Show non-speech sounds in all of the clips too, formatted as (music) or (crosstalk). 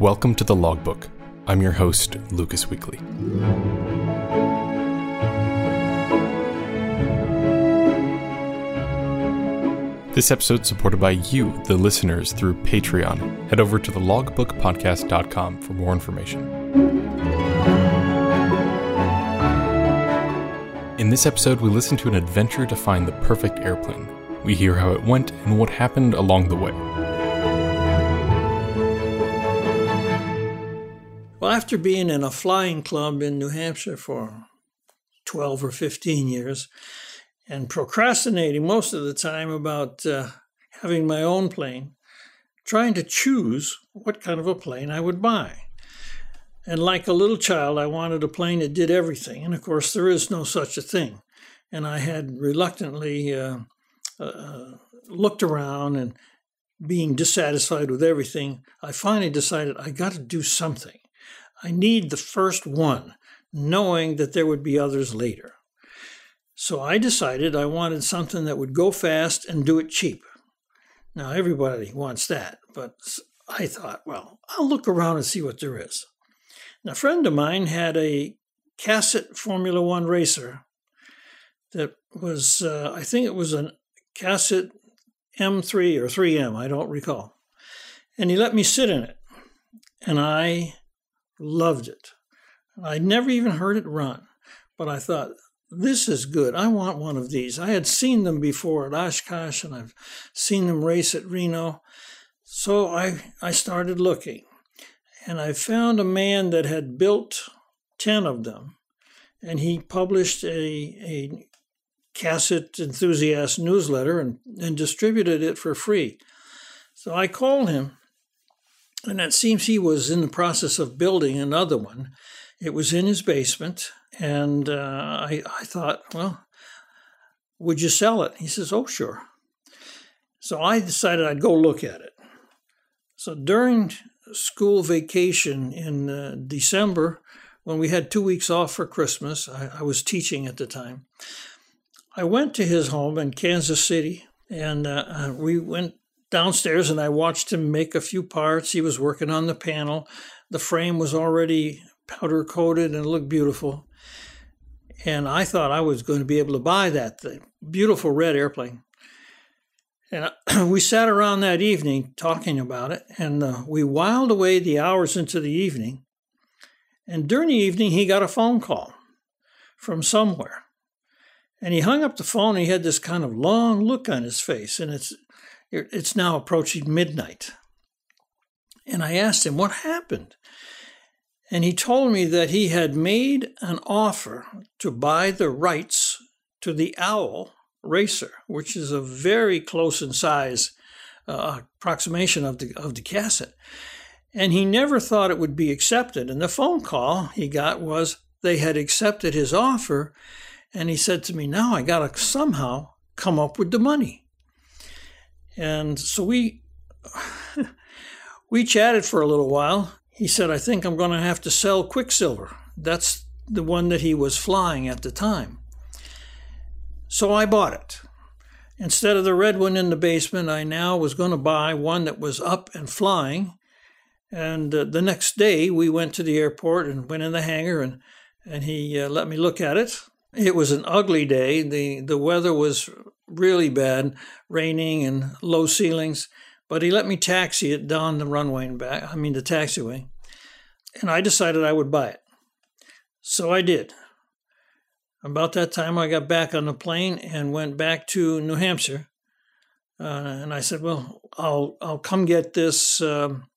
Welcome to the Logbook. I'm your host, Lucas Weekly. This episode is supported by you, the listeners, through Patreon. Head over to thelogbookpodcast.com for more information. In this episode, we listen to an adventure to find the perfect airplane. We hear how it went and what happened along the way. After being in a flying club in New Hampshire for 12 or 15 years and procrastinating most of the time about uh, having my own plane, trying to choose what kind of a plane I would buy. And like a little child, I wanted a plane that did everything. And of course, there is no such a thing. And I had reluctantly uh, uh, looked around and being dissatisfied with everything, I finally decided I got to do something. I need the first one, knowing that there would be others later. So I decided I wanted something that would go fast and do it cheap. Now, everybody wants that, but I thought, well, I'll look around and see what there is. Now, a friend of mine had a Cassutt Formula One racer that was, uh, I think it was a Cassutt M3 or 3M, I don't recall. And he let me sit in it. And I loved it. I'd never even heard it run, but I thought, this is good. I want one of these. I had seen them before at Oshkosh and I've seen them race at Reno. So I, I started looking and I found a man that had built 10 of them and he published a, a Cassutt enthusiast newsletter and, and distributed it for free. So I called him and it seems he was in the process of building another one. It was in his basement, and uh, I, I thought, well, would you sell it? He says, oh, sure. So I decided I'd go look at it. So during school vacation in uh, December, when we had two weeks off for Christmas, I, I, was teaching at the time. I went to his home in Kansas City, and uh, we went downstairs and I watched him make a few parts. He was working on the panel. The frame was already powder coated and looked beautiful. And I thought I was going to be able to buy that thing. beautiful red airplane. And (clears throat) we sat around that evening talking about it, and uh, we whiled away the hours into the evening. And during the evening, he got a phone call from somewhere. And he hung up the phone. And he had this kind of long look on his face, and it's it's now approaching midnight. And I asked him what happened. And he told me that he had made an offer to buy the rights to the Owl Racer, which is a very close in size uh, approximation of the, of the Cassutt. And he never thought it would be accepted. And the phone call he got was they had accepted his offer. And he said to me, Now I got to somehow come up with the money. And so we we chatted for a little while. He said, "I think I'm going to have to sell Quicksilver." That's the one that he was flying at the time. So I bought it. Instead of the red one in the basement, I now was going to buy one that was up and flying. And uh, the next day, we went to the airport and went in the hangar, and and he uh, let me look at it. It was an ugly day. the The weather was really bad, raining and low ceilings. But he let me taxi it down the runway and back, I mean, the taxiway. And I decided I would buy it. So I did. About that time, I got back on the plane and went back to New Hampshire. Uh, and I said, Well, I'll, I'll come get this um,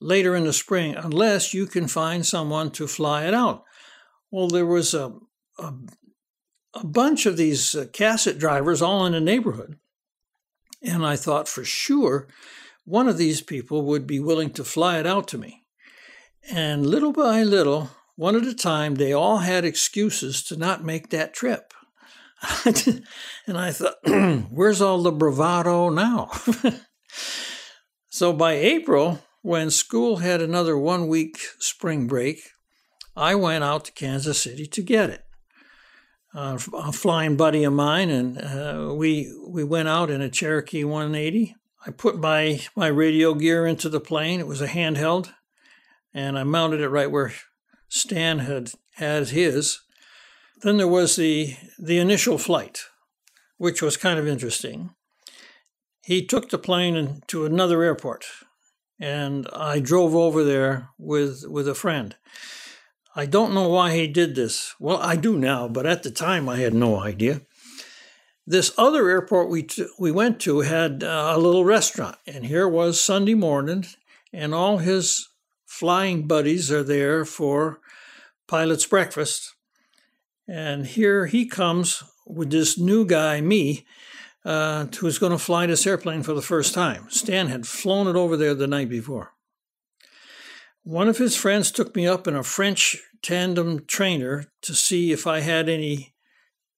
later in the spring, unless you can find someone to fly it out. Well, there was a, a a bunch of these uh, Cassutt drivers all in a neighborhood. And I thought for sure one of these people would be willing to fly it out to me. And little by little, one at a time, they all had excuses to not make that trip. (laughs) and I thought, (clears throat) where's all the bravado now? (laughs) so by April, when school had another one week spring break, I went out to Kansas City to get it uh, a flying buddy of mine, and uh, we we went out in a Cherokee 180. I put my my radio gear into the plane. It was a handheld, and I mounted it right where Stan had had his. Then there was the the initial flight, which was kind of interesting. He took the plane to another airport, and I drove over there with with a friend. I don't know why he did this. Well, I do now, but at the time I had no idea. This other airport we t- we went to had uh, a little restaurant, and here was Sunday morning, and all his flying buddies are there for pilot's breakfast. And here he comes with this new guy, me, uh, who's going to fly this airplane for the first time. Stan had flown it over there the night before. One of his friends took me up in a French tandem trainer to see if I had any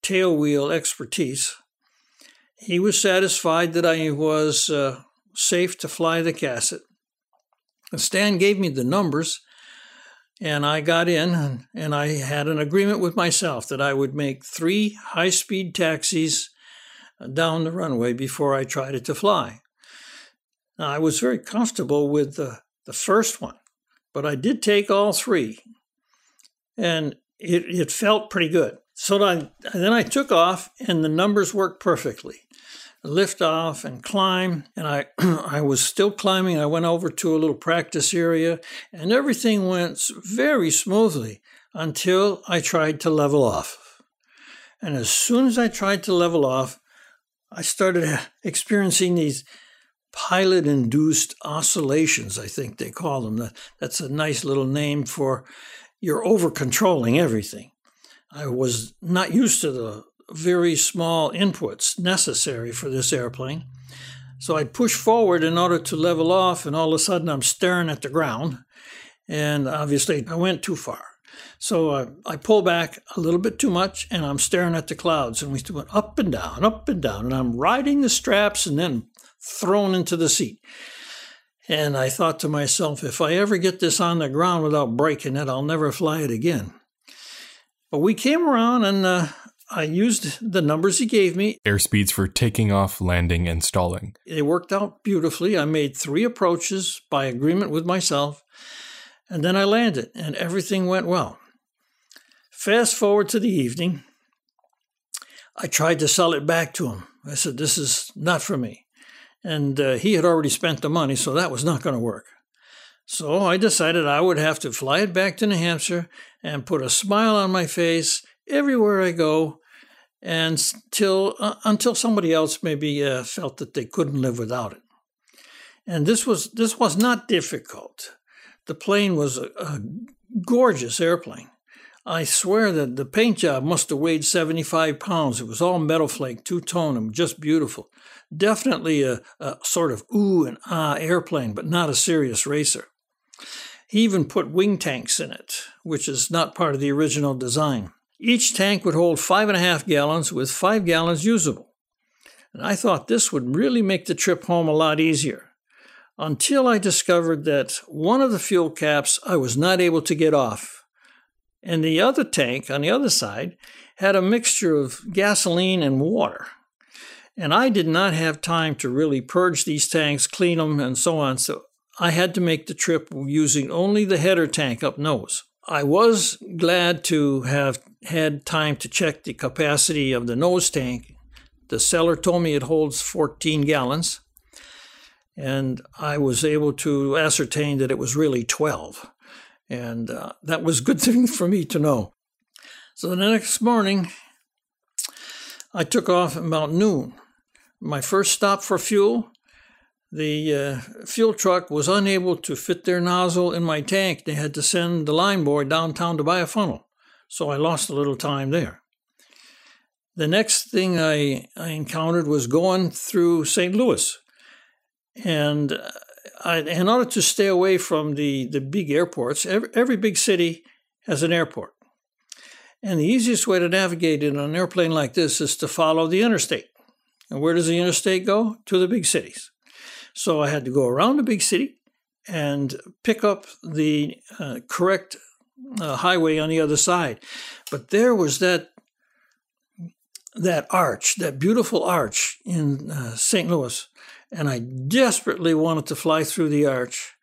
tailwheel expertise. He was satisfied that I was uh, safe to fly the Cassutt. Stan gave me the numbers, and I got in, and I had an agreement with myself that I would make three high speed taxis down the runway before I tried it to fly. Now, I was very comfortable with the, the first one, but I did take all three, and it, it felt pretty good. So I, then I took off, and the numbers worked perfectly. Lift off and climb, and I (clears throat) I was still climbing. I went over to a little practice area, and everything went very smoothly until I tried to level off. And as soon as I tried to level off, I started (laughs) experiencing these pilot induced oscillations, I think they call them. That's a nice little name for you're over controlling everything. I was not used to the very small inputs necessary for this airplane. So I'd push forward in order to level off, and all of a sudden I'm staring at the ground. And obviously, I went too far. So uh, I pull back a little bit too much and I'm staring at the clouds and we went up and down, up and down. And I'm riding the straps and then thrown into the seat. And I thought to myself, if I ever get this on the ground without breaking it, I'll never fly it again. But we came around and uh, I used the numbers he gave me. Airspeeds for taking off, landing, and stalling. They worked out beautifully. I made three approaches by agreement with myself. And then I landed, and everything went well. Fast forward to the evening, I tried to sell it back to him. I said, This is not for me. And uh, he had already spent the money, so that was not going to work. So I decided I would have to fly it back to New Hampshire and put a smile on my face everywhere I go, and till uh, until somebody else maybe uh, felt that they couldn't live without it. And this was this was not difficult. The plane was a, a gorgeous airplane. I swear that the paint job must have weighed 75 pounds. It was all metal flake, two tone, and just beautiful. Definitely a, a, sort of ooh and ah airplane, but not a serious racer. He even put wing tanks in it, which is not part of the original design. Each tank would hold five and a half gallons, with five gallons usable. And I thought this would really make the trip home a lot easier until I discovered that one of the fuel caps I was not able to get off. And the other tank on the other side had a mixture of gasoline and water. And I did not have time to really purge these tanks, clean them, and so on. So I had to make the trip using only the header tank up nose. I was glad to have had time to check the capacity of the nose tank. The seller told me it holds 14 gallons and I was able to ascertain that it was really 12. And uh, that was a good (laughs) thing for me to know. So the next morning, I took off about noon. My first stop for fuel, the uh, fuel truck was unable to fit their nozzle in my tank. They had to send the line boy downtown to buy a funnel. So I lost a little time there. The next thing I, I encountered was going through St. Louis. And uh, I, in order to stay away from the, the big airports, every, every big city has an airport. And the easiest way to navigate in an airplane like this is to follow the interstate. And where does the interstate go? To the big cities. So I had to go around the big city and pick up the uh, correct uh, highway on the other side. But there was that that arch, that beautiful arch in uh, St. Louis, and I desperately wanted to fly through the arch.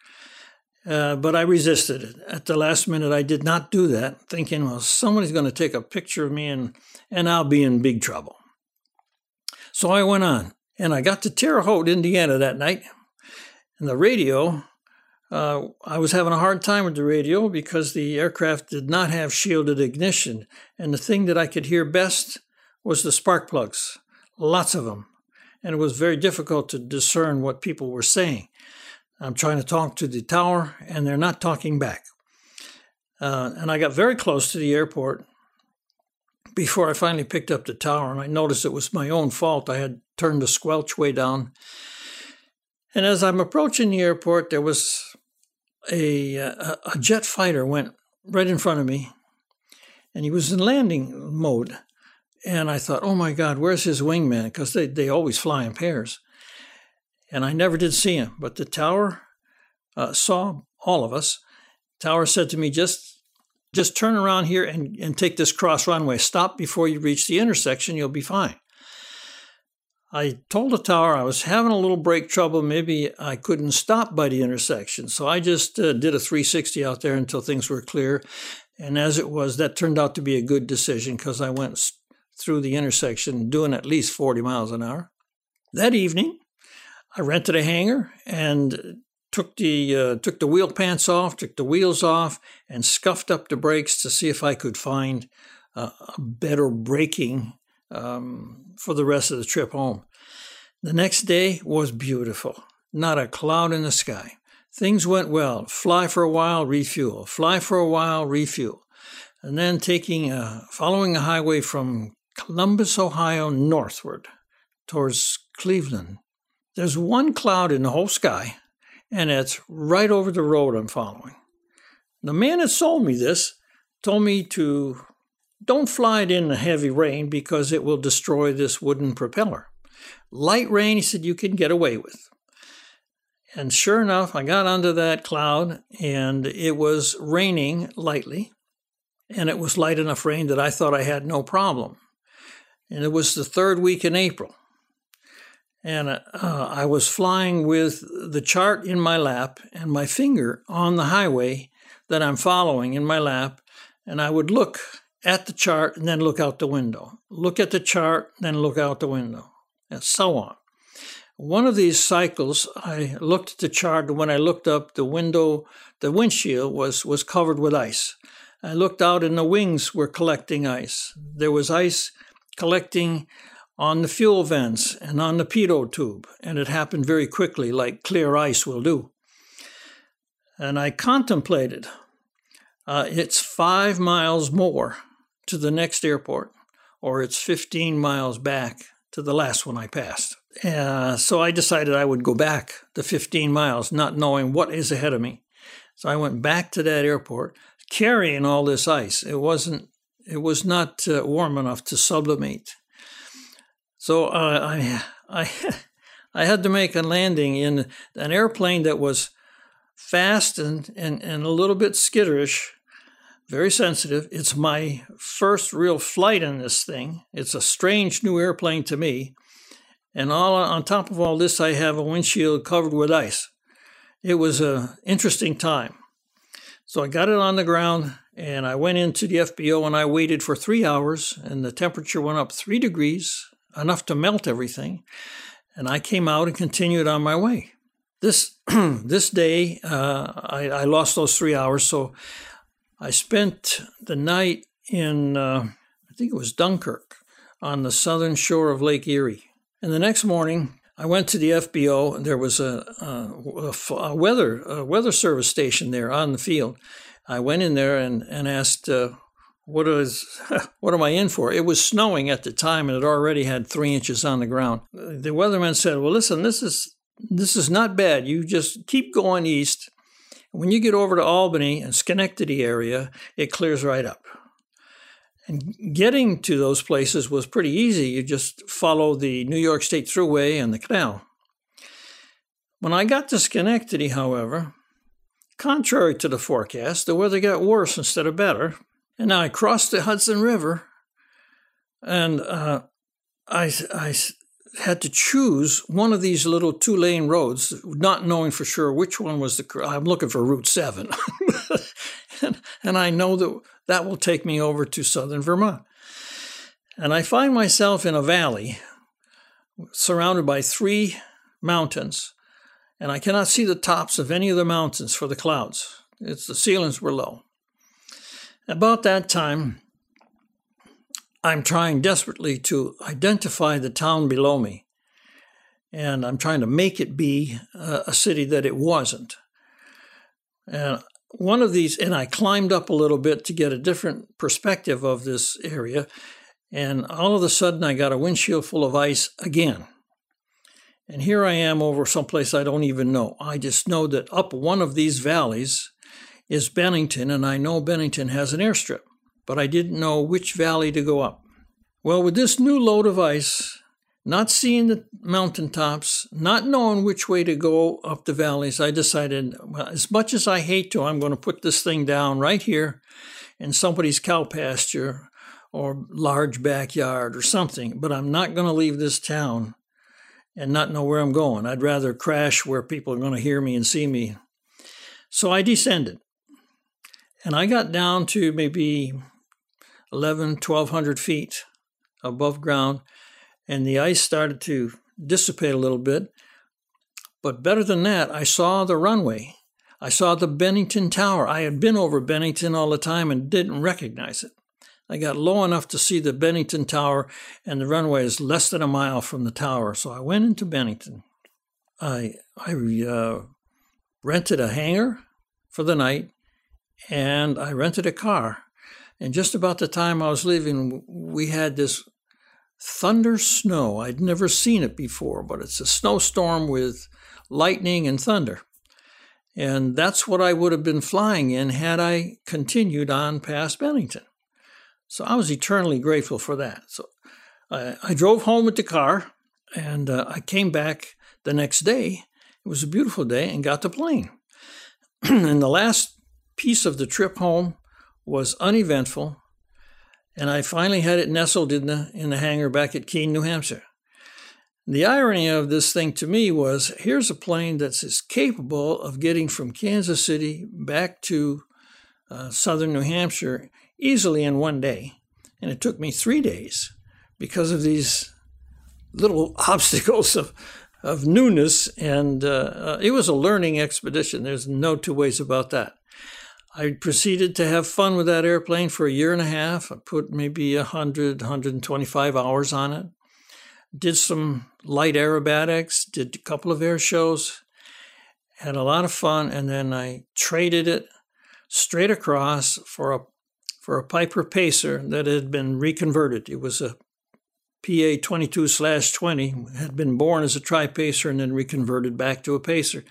Uh, but I resisted it. At the last minute, I did not do that, thinking, well, somebody's going to take a picture of me and, and I'll be in big trouble. So I went on, and I got to Terre Haute, Indiana that night. And the radio, uh, I was having a hard time with the radio because the aircraft did not have shielded ignition. And the thing that I could hear best was the spark plugs, lots of them. And it was very difficult to discern what people were saying. I'm trying to talk to the tower, and they're not talking back. Uh, and I got very close to the airport before I finally picked up the tower, and I noticed it was my own fault. I had turned the squelch way down. And as I'm approaching the airport, there was a, a, a jet fighter went right in front of me, and he was in landing mode. And I thought, oh my God, where's his wingman? Because they, they always fly in pairs and I never did see him. But the tower uh, saw all of us. Tower said to me, "Just, just turn around here and, and take this cross runway. Stop before you reach the intersection. You'll be fine." I told the tower I was having a little brake trouble. Maybe I couldn't stop by the intersection, so I just uh, did a 360 out there until things were clear. And as it was, that turned out to be a good decision because I went through the intersection doing at least 40 miles an hour. That evening, I rented a hangar and took the uh, took the wheel pants off, took the wheels off, and scuffed up the brakes to see if I could find uh, a better braking um, for the rest of the trip home. The next day was beautiful, not a cloud in the sky. Things went well. Fly for a while, refuel. Fly for a while, refuel, and then taking a, following a highway from Columbus, Ohio, northward towards Cleveland there's one cloud in the whole sky, and it's right over the road I'm following. The man that sold me this told me to don't fly it in the heavy rain because it will destroy this wooden propeller. Light rain, he said, you can get away with. And sure enough, I got under that cloud and it was raining lightly. And it was light enough rain that I thought I had no problem. And it was the third week in April and uh, I was flying with the chart in my lap and my finger on the highway that I'm following in my lap, and I would look at the chart and then look out the window, look at the chart, then look out the window, and so on. One of these cycles, I looked at the chart, and when I looked up, the window, the windshield was was covered with ice. I looked out, and the wings were collecting ice. There was ice collecting on the fuel vents and on the pitot tube, and it happened very quickly, like clear ice will do. And I contemplated uh, it's five miles more to the next airport, or it's 15 miles back to the last one I passed. Uh, so I decided I would go back the 15 miles, not knowing what is ahead of me. So I went back to that airport carrying all this ice. It wasn't, it was not uh, warm enough to sublimate. So uh, I, I, (laughs) I had to make a landing in an airplane that was fast and, and, and a little bit skitterish, very sensitive. It's my first real flight in this thing. It's a strange new airplane to me. And all on top of all this, I have a windshield covered with ice. It was an interesting time. So I got it on the ground and I went into the FBO and I waited for three hours, and the temperature went up three degrees enough to melt everything. And I came out and continued on my way. This (clears throat) this day, uh, I, I, lost those three hours, so I spent the night in uh, I think it was Dunkirk on the southern shore of Lake Erie. And the next morning, I went to the FBO. And there was a, a, a weather a weather service station there on the field. I went in there and and asked uh, what is (laughs) what am I in for? It was snowing at the time and it already had three inches on the ground. The weatherman said, Well listen, this is this is not bad. You just keep going east. When you get over to Albany and Schenectady area, it clears right up. And getting to those places was pretty easy. You just follow the New York State Thruway and the canal. When I got to Schenectady, however, contrary to the forecast, the weather got worse instead of better and I crossed the Hudson River, and uh, I, I had to choose one of these little two lane roads, not knowing for sure which one was the. I'm looking for Route 7. (laughs) and, and I know that that will take me over to southern Vermont. And I find myself in a valley surrounded by three mountains, and I cannot see the tops of any of the mountains for the clouds. It's the ceilings were low. About that time, I'm trying desperately to identify the town below me, and I'm trying to make it be a, city that it wasn't. And one of these, and I climbed up a little bit to get a different perspective of this area, and all of a sudden I got a windshield full of ice again. And here I am over someplace I don't even know. I just know that up one of these valleys is Bennington, and I know Bennington has an airstrip, but I didn't know which valley to go up. Well, with this new load of ice, not seeing the mountaintops, not knowing which way to go up the valleys, I decided, well, as much as I hate to, I'm going to put this thing down right here in somebody's cow pasture or large backyard or something, but I'm not going to leave this town and not know where I'm going. I'd rather crash where people are going to hear me and see me. So I descended. And I got down to maybe 11, 1200 feet above ground, and the ice started to dissipate a little bit. But better than that, I saw the runway. I saw the Bennington Tower. I had been over Bennington all the time and didn't recognize it. I got low enough to see the Bennington Tower, and the runway is less than a mile from the tower. So I went into Bennington. I I uh, rented a hangar for the night, and I rented a car. And just about the time I was leaving, we had this thunder snow. I'd never seen it before, but it's a snowstorm with lightning and thunder. And that's what I would have been flying in had I continued on past Bennington. So I was eternally grateful for that. So I, I drove home with the car and uh, I came back the next day. It was a beautiful day and got the plane. (clears throat) and the last piece of the trip home was uneventful. And I finally had it nestled in the, in the hangar back at Keene, New Hampshire. The irony of this thing to me was here's a plane that's as capable of getting from Kansas City back to uh, southern New Hampshire easily in one day. And it took me three days because of these little (laughs) obstacles of, of newness. And uh, uh, it was a learning expedition. There's no two ways about that. I proceeded to have fun with that airplane for a year and a half. I put maybe 100, 125 hours on it. Did some light aerobatics, did a couple of air shows, had a lot of fun, and then I traded it straight across for a for a Piper Pacer that had been reconverted. It was a PA 22 slash 20, had been born as a tri Pacer and then reconverted back to a Pacer.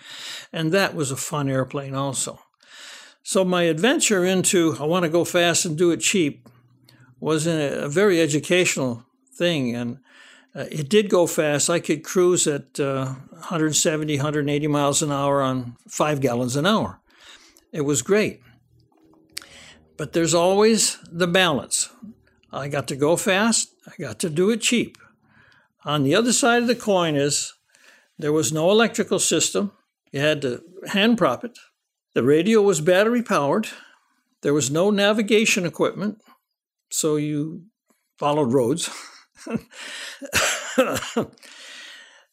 And that was a fun airplane also. So my adventure into I want to go fast and do it cheap was a, very educational thing. And uh, it did go fast. I could cruise at uh, 170, 180 miles an hour on five gallons an hour. It was great. But there's always the balance. I got to go fast, I got to do it cheap. On the other side of the coin is there was no electrical system. You had to hand prop it. The radio was battery powered. There was no navigation equipment, so you followed roads. (laughs)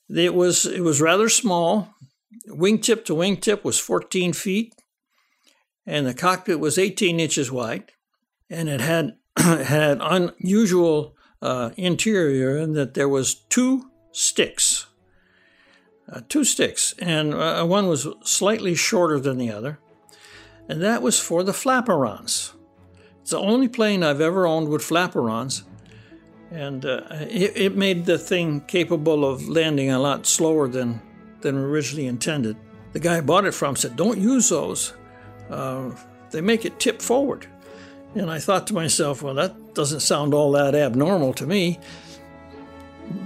it was it was rather small. Wingtip to wingtip was 14 feet and the cockpit was 18 inches wide, and it had (clears throat) had unusual uh, interior in that there was two sticks, uh, two sticks, and uh, one was slightly shorter than the other, and that was for the flaperons. It's the only plane I've ever owned with flaperons, and uh, it, it made the thing capable of landing a lot slower than than originally intended. The guy I bought it from said, "Don't use those." uh, they make it tip forward. And I thought to myself, well, that doesn't sound all that abnormal to me.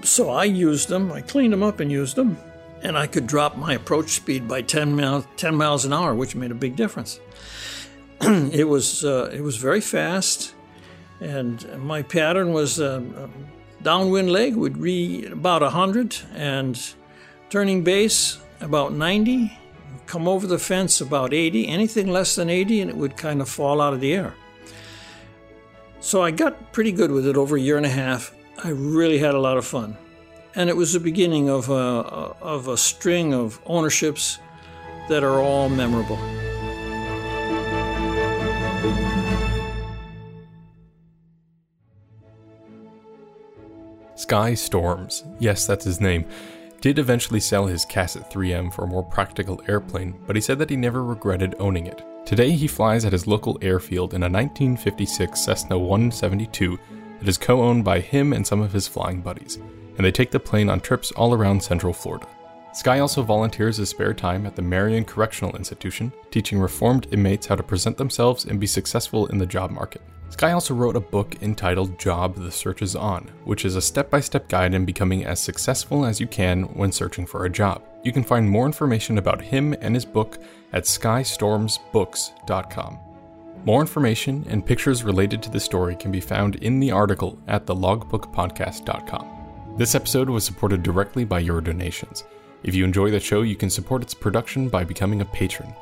So I used them, I cleaned them up and used them, and I could drop my approach speed by 10, mile, 10 miles an hour, which made a big difference. (clears throat) it was uh, it was very fast, and my pattern was uh, Downwind leg would be about 100 and turning base about 90. Come over the fence about 80. Anything less than 80 and it would kind of fall out of the air. So I got pretty good with it over a year and a half. I really had a lot of fun. And it was the beginning of a, of a string of ownerships that are all memorable. Sky Storms, yes, that's his name, did eventually sell his Cassutt 3M for a more practical airplane, but he said that he never regretted owning it. Today he flies at his local airfield in a 1956 Cessna 172 that is co owned by him and some of his flying buddies, and they take the plane on trips all around Central Florida. Sky also volunteers his spare time at the Marion Correctional Institution, teaching reformed inmates how to present themselves and be successful in the job market. Sky also wrote a book entitled Job the Search is On, which is a step by step guide in becoming as successful as you can when searching for a job. You can find more information about him and his book at skystormsbooks.com. More information and pictures related to the story can be found in the article at thelogbookpodcast.com. This episode was supported directly by your donations. If you enjoy the show, you can support its production by becoming a patron.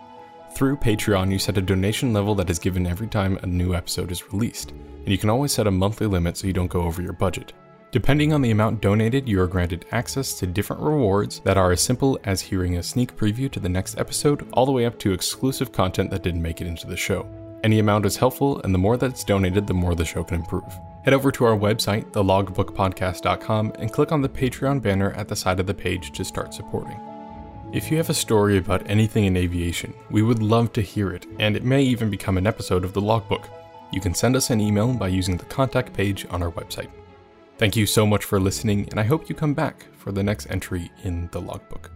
Through Patreon, you set a donation level that is given every time a new episode is released, and you can always set a monthly limit so you don't go over your budget. Depending on the amount donated, you are granted access to different rewards that are as simple as hearing a sneak preview to the next episode, all the way up to exclusive content that didn't make it into the show. Any amount is helpful, and the more that's donated, the more the show can improve. Head over to our website, thelogbookpodcast.com, and click on the Patreon banner at the side of the page to start supporting. If you have a story about anything in aviation, we would love to hear it, and it may even become an episode of the logbook. You can send us an email by using the contact page on our website. Thank you so much for listening, and I hope you come back for the next entry in the logbook.